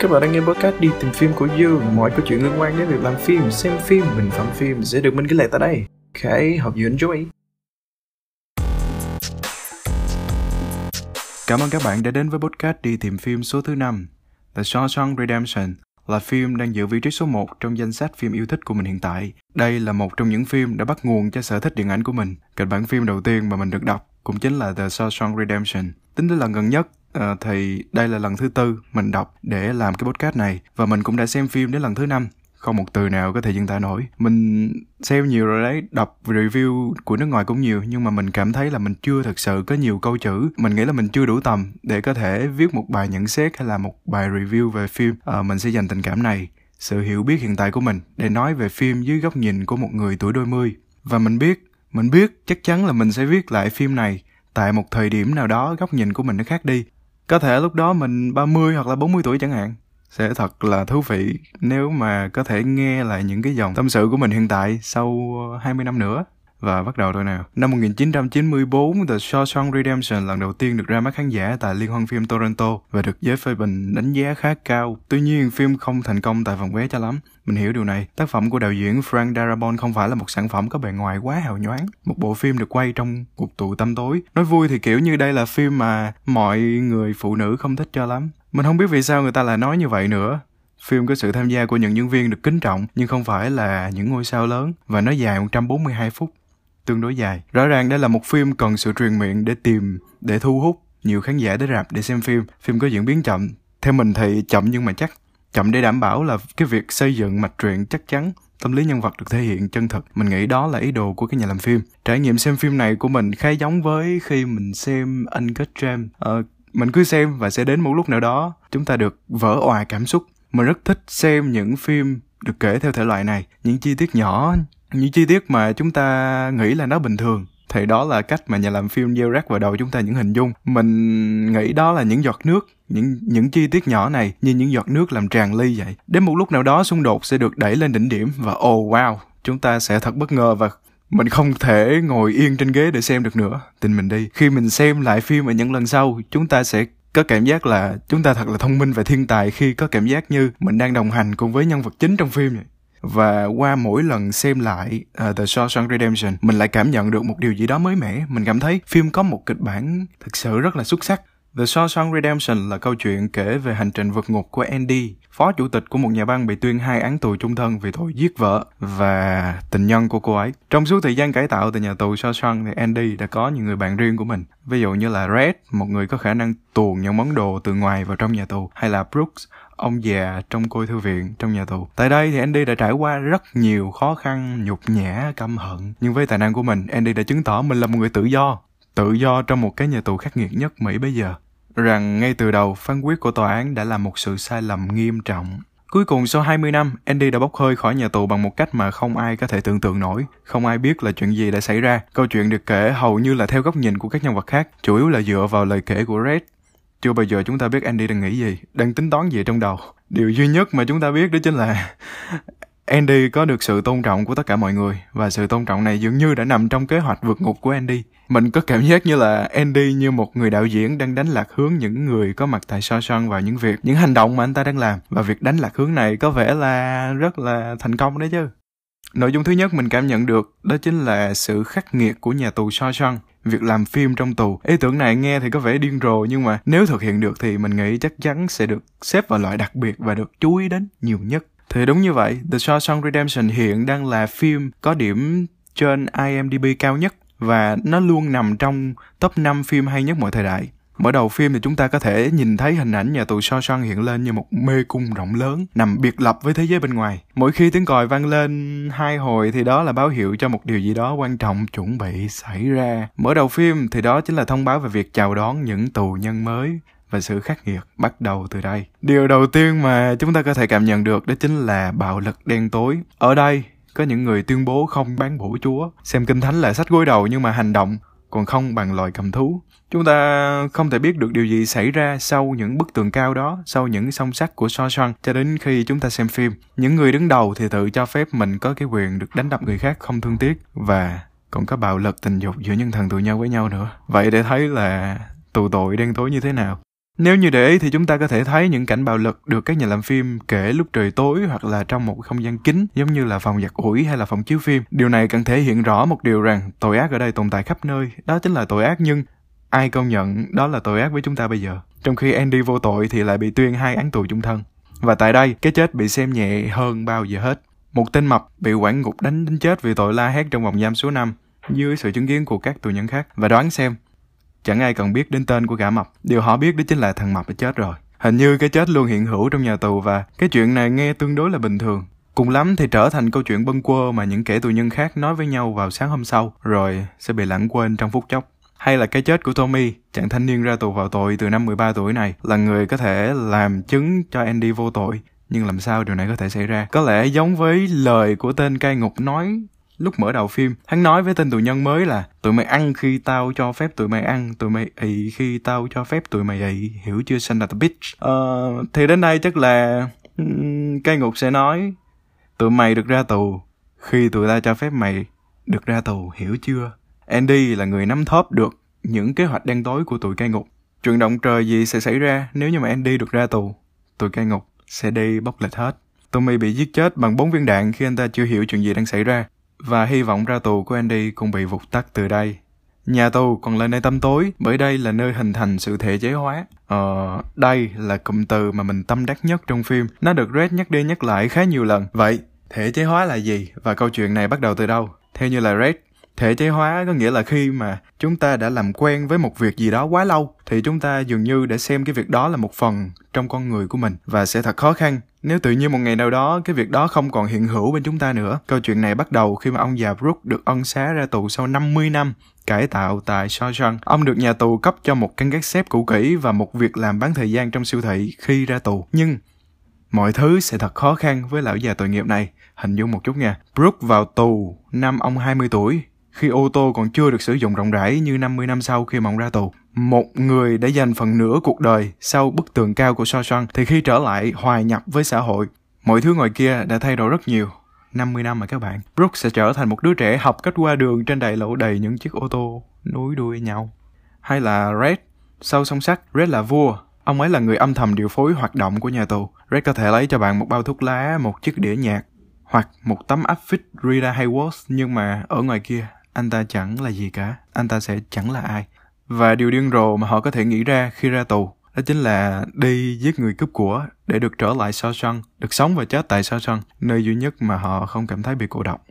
Các bạn đang nghe podcast đi tìm phim của Dương Mọi câu chuyện liên quan đến việc làm phim, xem phim, bình phẩm phim sẽ được mình ghi lại tại đây Ok, hope you enjoy Cảm ơn các bạn đã đến với podcast đi tìm phim số thứ 5 The Shawshank Redemption là phim đang giữ vị trí số 1 trong danh sách phim yêu thích của mình hiện tại. Đây là một trong những phim đã bắt nguồn cho sở thích điện ảnh của mình. Kịch bản phim đầu tiên mà mình được đọc cũng chính là The Shawshank Redemption. Tính đến lần gần nhất, à, thì đây là lần thứ tư mình đọc để làm cái podcast này và mình cũng đã xem phim đến lần thứ năm. Không một từ nào có thể diễn tả nổi. Mình xem nhiều rồi đấy đọc review của nước ngoài cũng nhiều nhưng mà mình cảm thấy là mình chưa thực sự có nhiều câu chữ. Mình nghĩ là mình chưa đủ tầm để có thể viết một bài nhận xét hay là một bài review về phim. À, mình sẽ dành tình cảm này sự hiểu biết hiện tại của mình để nói về phim dưới góc nhìn của một người tuổi đôi mươi. Và mình biết mình biết chắc chắn là mình sẽ viết lại phim này tại một thời điểm nào đó góc nhìn của mình nó khác đi có thể lúc đó mình 30 hoặc là 40 tuổi chẳng hạn sẽ thật là thú vị nếu mà có thể nghe lại những cái dòng tâm sự của mình hiện tại sau ờ, 20 năm nữa. Và bắt đầu thôi nào. Năm 1994, The Shawshank Redemption lần đầu tiên được ra mắt khán giả tại Liên hoan phim Toronto và được giới phê bình đánh giá khá cao. Tuy nhiên, phim không thành công tại phòng vé cho lắm. Mình hiểu điều này. Tác phẩm của đạo diễn Frank Darabont không phải là một sản phẩm có bề ngoài quá hào nhoáng. Một bộ phim được quay trong cuộc tụ tâm tối. Nói vui thì kiểu như đây là phim mà mọi người phụ nữ không thích cho lắm. Mình không biết vì sao người ta lại nói như vậy nữa. Phim có sự tham gia của những nhân viên được kính trọng nhưng không phải là những ngôi sao lớn và nó dài 142 phút tương đối dài. Rõ ràng đây là một phim cần sự truyền miệng để tìm, để thu hút nhiều khán giả đến rạp để xem phim. Phim có diễn biến chậm. Theo mình thì chậm nhưng mà chắc. Chậm để đảm bảo là cái việc xây dựng mạch truyện chắc chắn tâm lý nhân vật được thể hiện chân thực mình nghĩ đó là ý đồ của cái nhà làm phim trải nghiệm xem phim này của mình khá giống với khi mình xem Uncut Gem ờ, mình cứ xem và sẽ đến một lúc nào đó chúng ta được vỡ òa cảm xúc mình rất thích xem những phim được kể theo thể loại này những chi tiết nhỏ những chi tiết mà chúng ta nghĩ là nó bình thường thì đó là cách mà nhà làm phim gieo rác vào đầu chúng ta những hình dung. Mình nghĩ đó là những giọt nước, những những chi tiết nhỏ này như những giọt nước làm tràn ly vậy. Đến một lúc nào đó xung đột sẽ được đẩy lên đỉnh điểm và oh wow, chúng ta sẽ thật bất ngờ và mình không thể ngồi yên trên ghế để xem được nữa. Tin mình đi. Khi mình xem lại phim ở những lần sau, chúng ta sẽ có cảm giác là chúng ta thật là thông minh và thiên tài khi có cảm giác như mình đang đồng hành cùng với nhân vật chính trong phim vậy và qua mỗi lần xem lại uh, The Shawshank Redemption mình lại cảm nhận được một điều gì đó mới mẻ mình cảm thấy phim có một kịch bản thực sự rất là xuất sắc The Shawshank Redemption là câu chuyện kể về hành trình vượt ngục của Andy, phó chủ tịch của một nhà băng bị tuyên hai án tù chung thân vì tội giết vợ và tình nhân của cô ấy. Trong suốt thời gian cải tạo tại nhà tù Shawshank thì Andy đã có những người bạn riêng của mình. Ví dụ như là Red, một người có khả năng tuồn những món đồ từ ngoài vào trong nhà tù, hay là Brooks, ông già trong côi thư viện trong nhà tù. Tại đây thì Andy đã trải qua rất nhiều khó khăn, nhục nhã, căm hận. Nhưng với tài năng của mình, Andy đã chứng tỏ mình là một người tự do. Tự do trong một cái nhà tù khắc nghiệt nhất Mỹ bây giờ. Rằng ngay từ đầu, phán quyết của tòa án đã là một sự sai lầm nghiêm trọng. Cuối cùng sau 20 năm, Andy đã bốc hơi khỏi nhà tù bằng một cách mà không ai có thể tưởng tượng nổi. Không ai biết là chuyện gì đã xảy ra. Câu chuyện được kể hầu như là theo góc nhìn của các nhân vật khác, chủ yếu là dựa vào lời kể của Red, chưa bao giờ chúng ta biết Andy đang nghĩ gì, đang tính toán gì trong đầu. Điều duy nhất mà chúng ta biết đó chính là Andy có được sự tôn trọng của tất cả mọi người và sự tôn trọng này dường như đã nằm trong kế hoạch vượt ngục của Andy. Mình có cảm giác như là Andy như một người đạo diễn đang đánh lạc hướng những người có mặt tại Shawshank vào những việc, những hành động mà anh ta đang làm và việc đánh lạc hướng này có vẻ là rất là thành công đấy chứ. Nội dung thứ nhất mình cảm nhận được đó chính là sự khắc nghiệt của nhà tù Shawshank việc làm phim trong tù. Ý tưởng này nghe thì có vẻ điên rồ nhưng mà nếu thực hiện được thì mình nghĩ chắc chắn sẽ được xếp vào loại đặc biệt và được chú ý đến nhiều nhất. Thì đúng như vậy, The Shawshank Redemption hiện đang là phim có điểm trên IMDb cao nhất và nó luôn nằm trong top 5 phim hay nhất mọi thời đại. Mở đầu phim thì chúng ta có thể nhìn thấy hình ảnh nhà tù so son hiện lên như một mê cung rộng lớn, nằm biệt lập với thế giới bên ngoài. Mỗi khi tiếng còi vang lên hai hồi thì đó là báo hiệu cho một điều gì đó quan trọng chuẩn bị xảy ra. Mở đầu phim thì đó chính là thông báo về việc chào đón những tù nhân mới và sự khắc nghiệt bắt đầu từ đây. Điều đầu tiên mà chúng ta có thể cảm nhận được đó chính là bạo lực đen tối. Ở đây, có những người tuyên bố không bán bổ chúa. Xem kinh thánh là sách gối đầu nhưng mà hành động còn không bằng loài cầm thú. Chúng ta không thể biết được điều gì xảy ra sau những bức tường cao đó, sau những song sắt của Shawshank cho đến khi chúng ta xem phim. Những người đứng đầu thì tự cho phép mình có cái quyền được đánh đập người khác không thương tiếc và còn có bạo lực tình dục giữa nhân thần tù nhau với nhau nữa. Vậy để thấy là tù tội đen tối như thế nào. Nếu như để ý thì chúng ta có thể thấy những cảnh bạo lực được các nhà làm phim kể lúc trời tối hoặc là trong một không gian kín giống như là phòng giặt ủi hay là phòng chiếu phim. Điều này cần thể hiện rõ một điều rằng tội ác ở đây tồn tại khắp nơi. Đó chính là tội ác nhưng ai công nhận đó là tội ác với chúng ta bây giờ. Trong khi Andy vô tội thì lại bị tuyên hai án tù chung thân. Và tại đây, cái chết bị xem nhẹ hơn bao giờ hết. Một tên mập bị quản ngục đánh đến chết vì tội la hét trong vòng giam số 5 dưới sự chứng kiến của các tù nhân khác. Và đoán xem, chẳng ai cần biết đến tên của gã mập. Điều họ biết đó chính là thằng mập đã chết rồi. Hình như cái chết luôn hiện hữu trong nhà tù và cái chuyện này nghe tương đối là bình thường. Cùng lắm thì trở thành câu chuyện bâng quơ mà những kẻ tù nhân khác nói với nhau vào sáng hôm sau, rồi sẽ bị lãng quên trong phút chốc. Hay là cái chết của Tommy, chàng thanh niên ra tù vào tội từ năm 13 tuổi này, là người có thể làm chứng cho Andy vô tội. Nhưng làm sao điều này có thể xảy ra? Có lẽ giống với lời của tên cai ngục nói lúc mở đầu phim. Hắn nói với tên tù nhân mới là tụi mày ăn khi tao cho phép tụi mày ăn, tụi mày ị khi tao cho phép tụi mày ị, hiểu chưa son of a bitch? Ờ, thì đến đây chắc là cây ngục sẽ nói tụi mày được ra tù khi tụi ta cho phép mày được ra tù, hiểu chưa? Andy là người nắm thóp được những kế hoạch đen tối của tụi cai ngục. Chuyện động trời gì sẽ xảy ra nếu như mà Andy được ra tù? Tụi cai ngục sẽ đi bóc lệch hết. Tommy bị giết chết bằng bốn viên đạn khi anh ta chưa hiểu chuyện gì đang xảy ra. Và hy vọng ra tù của Andy cũng bị vụt tắt từ đây. Nhà tù còn là nơi tâm tối, bởi đây là nơi hình thành sự thể chế hóa. Ờ, đây là cụm từ mà mình tâm đắc nhất trong phim. Nó được Red nhắc đi nhắc lại khá nhiều lần. Vậy, thể chế hóa là gì? Và câu chuyện này bắt đầu từ đâu? Theo như là Red, thể chế hóa, có nghĩa là khi mà chúng ta đã làm quen với một việc gì đó quá lâu, thì chúng ta dường như đã xem cái việc đó là một phần trong con người của mình, và sẽ thật khó khăn nếu tự nhiên một ngày nào đó cái việc đó không còn hiện hữu bên chúng ta nữa. Câu chuyện này bắt đầu khi mà ông già Brooke được ân xá ra tù sau 50 năm cải tạo tại Shawshank. Ông được nhà tù cấp cho một căn gác xếp cũ kỹ và một việc làm bán thời gian trong siêu thị khi ra tù. Nhưng mọi thứ sẽ thật khó khăn với lão già tội nghiệp này. Hình dung một chút nha. Brooke vào tù năm ông 20 tuổi khi ô tô còn chưa được sử dụng rộng rãi như 50 năm sau khi mà ông ra tù. Một người đã dành phần nửa cuộc đời sau bức tường cao của Shawshank thì khi trở lại hòa nhập với xã hội, mọi thứ ngoài kia đã thay đổi rất nhiều. 50 năm mà các bạn. Brooks sẽ trở thành một đứa trẻ học cách qua đường trên đại lộ đầy những chiếc ô tô nối đuôi nhau. Hay là Red, sau song sắt, Red là vua. Ông ấy là người âm thầm điều phối hoạt động của nhà tù. Red có thể lấy cho bạn một bao thuốc lá, một chiếc đĩa nhạc, hoặc một tấm áp phích Rita Hayworth nhưng mà ở ngoài kia anh ta chẳng là gì cả, anh ta sẽ chẳng là ai. Và điều điên rồ mà họ có thể nghĩ ra khi ra tù đó chính là đi giết người cướp của để được trở lại sao sân, được sống và chết tại sao sân, nơi duy nhất mà họ không cảm thấy bị cô độc.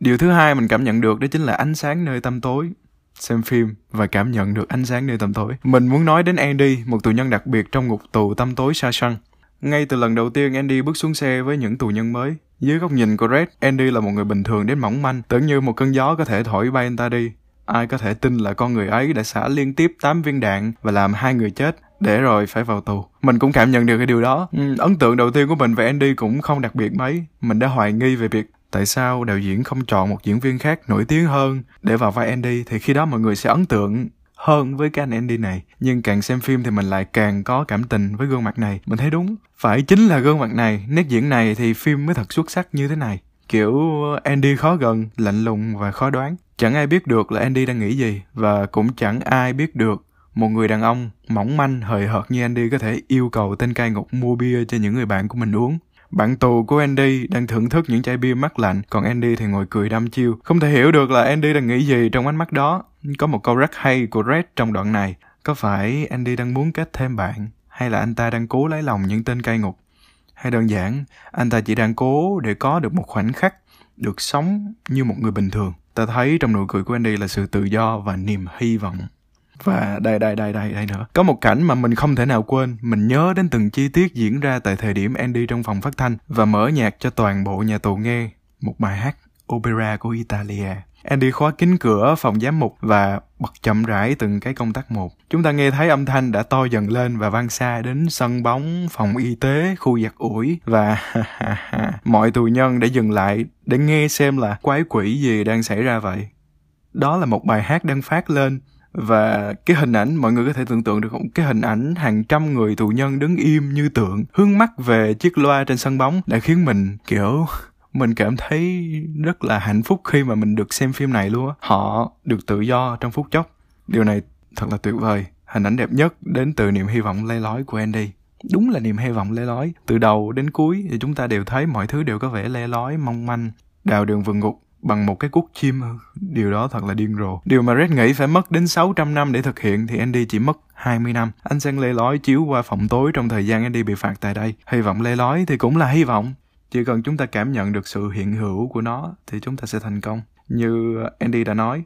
Điều thứ hai mình cảm nhận được đó chính là ánh sáng nơi tăm tối. Xem phim và cảm nhận được ánh sáng nơi tăm tối. Mình muốn nói đến Andy, một tù nhân đặc biệt trong ngục tù tăm tối Shawshank. Ngay từ lần đầu tiên Andy bước xuống xe với những tù nhân mới, dưới góc nhìn của Red, Andy là một người bình thường đến mỏng manh, tưởng như một cơn gió có thể thổi bay anh ta đi. Ai có thể tin là con người ấy đã xả liên tiếp 8 viên đạn và làm hai người chết, để rồi phải vào tù. Mình cũng cảm nhận được cái điều đó. Ừ, ấn tượng đầu tiên của mình về Andy cũng không đặc biệt mấy. Mình đã hoài nghi về việc tại sao đạo diễn không chọn một diễn viên khác nổi tiếng hơn để vào vai Andy thì khi đó mọi người sẽ ấn tượng hơn với cái anh Andy này. Nhưng càng xem phim thì mình lại càng có cảm tình với gương mặt này. Mình thấy đúng, phải chính là gương mặt này, nét diễn này thì phim mới thật xuất sắc như thế này. Kiểu Andy khó gần, lạnh lùng và khó đoán. Chẳng ai biết được là Andy đang nghĩ gì và cũng chẳng ai biết được một người đàn ông mỏng manh hời hợt như Andy có thể yêu cầu tên cai ngục mua bia cho những người bạn của mình uống. Bạn tù của Andy đang thưởng thức những chai bia mát lạnh, còn Andy thì ngồi cười đăm chiêu. Không thể hiểu được là Andy đang nghĩ gì trong ánh mắt đó. Có một câu rất hay của Red trong đoạn này. Có phải Andy đang muốn kết thêm bạn? Hay là anh ta đang cố lấy lòng những tên cai ngục? Hay đơn giản, anh ta chỉ đang cố để có được một khoảnh khắc được sống như một người bình thường. Ta thấy trong nụ cười của Andy là sự tự do và niềm hy vọng. Và đây đây đây đây đây nữa. Có một cảnh mà mình không thể nào quên, mình nhớ đến từng chi tiết diễn ra tại thời điểm Andy trong phòng phát thanh và mở nhạc cho toàn bộ nhà tù nghe một bài hát opera của Italia. Andy khóa kín cửa phòng giám mục và bật chậm rãi từng cái công tắc một. Chúng ta nghe thấy âm thanh đã to dần lên và vang xa đến sân bóng, phòng y tế, khu giặt ủi và mọi tù nhân đã dừng lại để nghe xem là quái quỷ gì đang xảy ra vậy. Đó là một bài hát đang phát lên và cái hình ảnh mọi người có thể tưởng tượng được không? Cái hình ảnh hàng trăm người tù nhân đứng im như tượng hướng mắt về chiếc loa trên sân bóng đã khiến mình kiểu mình cảm thấy rất là hạnh phúc khi mà mình được xem phim này luôn á. Họ được tự do trong phút chốc. Điều này thật là tuyệt vời. Hình ảnh đẹp nhất đến từ niềm hy vọng lê lói của Andy. Đúng là niềm hy vọng lê lói. Từ đầu đến cuối thì chúng ta đều thấy mọi thứ đều có vẻ lê lói, mong manh, đào đường vườn ngục bằng một cái cuốc chim ừ, Điều đó thật là điên rồ. Điều mà Red nghĩ phải mất đến 600 năm để thực hiện thì Andy chỉ mất 20 năm. Anh sang lê lói chiếu qua phòng tối trong thời gian Andy bị phạt tại đây. Hy vọng lê lói thì cũng là hy vọng. Chỉ cần chúng ta cảm nhận được sự hiện hữu của nó thì chúng ta sẽ thành công. Như Andy đã nói,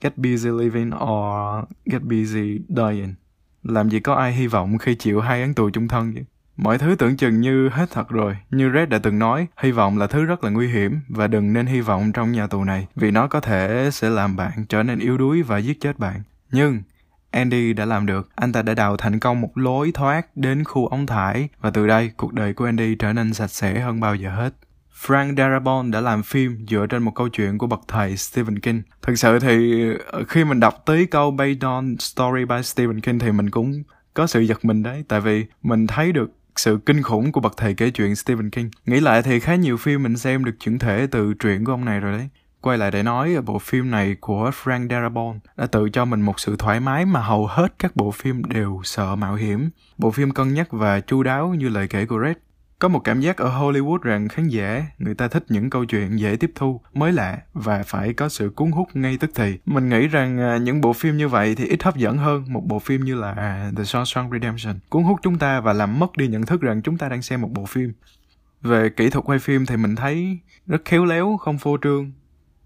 get busy living or get busy dying. Làm gì có ai hy vọng khi chịu hai án tù chung thân chứ? Mọi thứ tưởng chừng như hết thật rồi. Như Red đã từng nói, hy vọng là thứ rất là nguy hiểm và đừng nên hy vọng trong nhà tù này vì nó có thể sẽ làm bạn trở nên yếu đuối và giết chết bạn. Nhưng Andy đã làm được. Anh ta đã đào thành công một lối thoát đến khu ống thải và từ đây cuộc đời của Andy trở nên sạch sẽ hơn bao giờ hết. Frank Darabont đã làm phim dựa trên một câu chuyện của bậc thầy Stephen King. Thực sự thì ờ, khi mình đọc tới câu Based on Story by Stephen King thì mình cũng có sự giật mình đấy. Tại vì mình thấy được sự kinh khủng của bậc thầy kể chuyện Stephen King. Nghĩ lại thì khá nhiều phim mình xem được chuyển thể từ truyện của ông này rồi đấy. Quay lại để nói, bộ phim này của Frank Darabont đã tự cho mình một sự thoải mái mà hầu hết các bộ phim đều sợ mạo hiểm. Bộ phim cân nhắc và chu đáo như lời kể của Red có một cảm giác ở Hollywood rằng khán giả, người ta thích những câu chuyện dễ tiếp thu, mới lạ và phải có sự cuốn hút ngay tức thì. Mình nghĩ rằng à, những bộ phim như vậy thì ít hấp dẫn hơn một bộ phim như là à, The Shawshank Redemption. Cuốn hút chúng ta và làm mất đi nhận thức rằng chúng ta đang xem một bộ phim. Về kỹ thuật quay phim thì mình thấy rất khéo léo, không phô trương.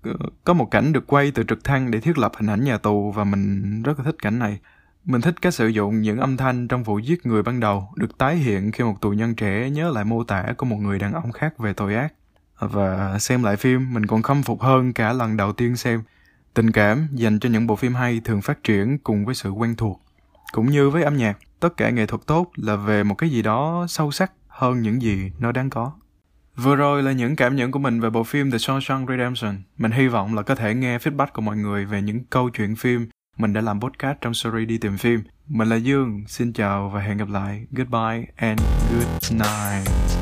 Ờ, có một cảnh được quay từ trực thăng để thiết lập hình ảnh nhà tù và mình rất là thích cảnh này. Mình thích cách sử dụng những âm thanh trong vụ giết người ban đầu được tái hiện khi một tù nhân trẻ nhớ lại mô tả của một người đàn ông khác về tội ác. Và xem lại phim, mình còn khâm phục hơn cả lần đầu tiên xem. Tình cảm dành cho những bộ phim hay thường phát triển cùng với sự quen thuộc. Cũng như với âm nhạc, tất cả nghệ thuật tốt là về một cái gì đó sâu sắc hơn những gì nó đáng có. Vừa rồi là những cảm nhận của mình về bộ phim The Shawshank Redemption. Mình hy vọng là có thể nghe feedback của mọi người về những câu chuyện phim mình đã làm podcast trong series đi tìm phim. Mình là Dương, xin chào và hẹn gặp lại. Goodbye and good night.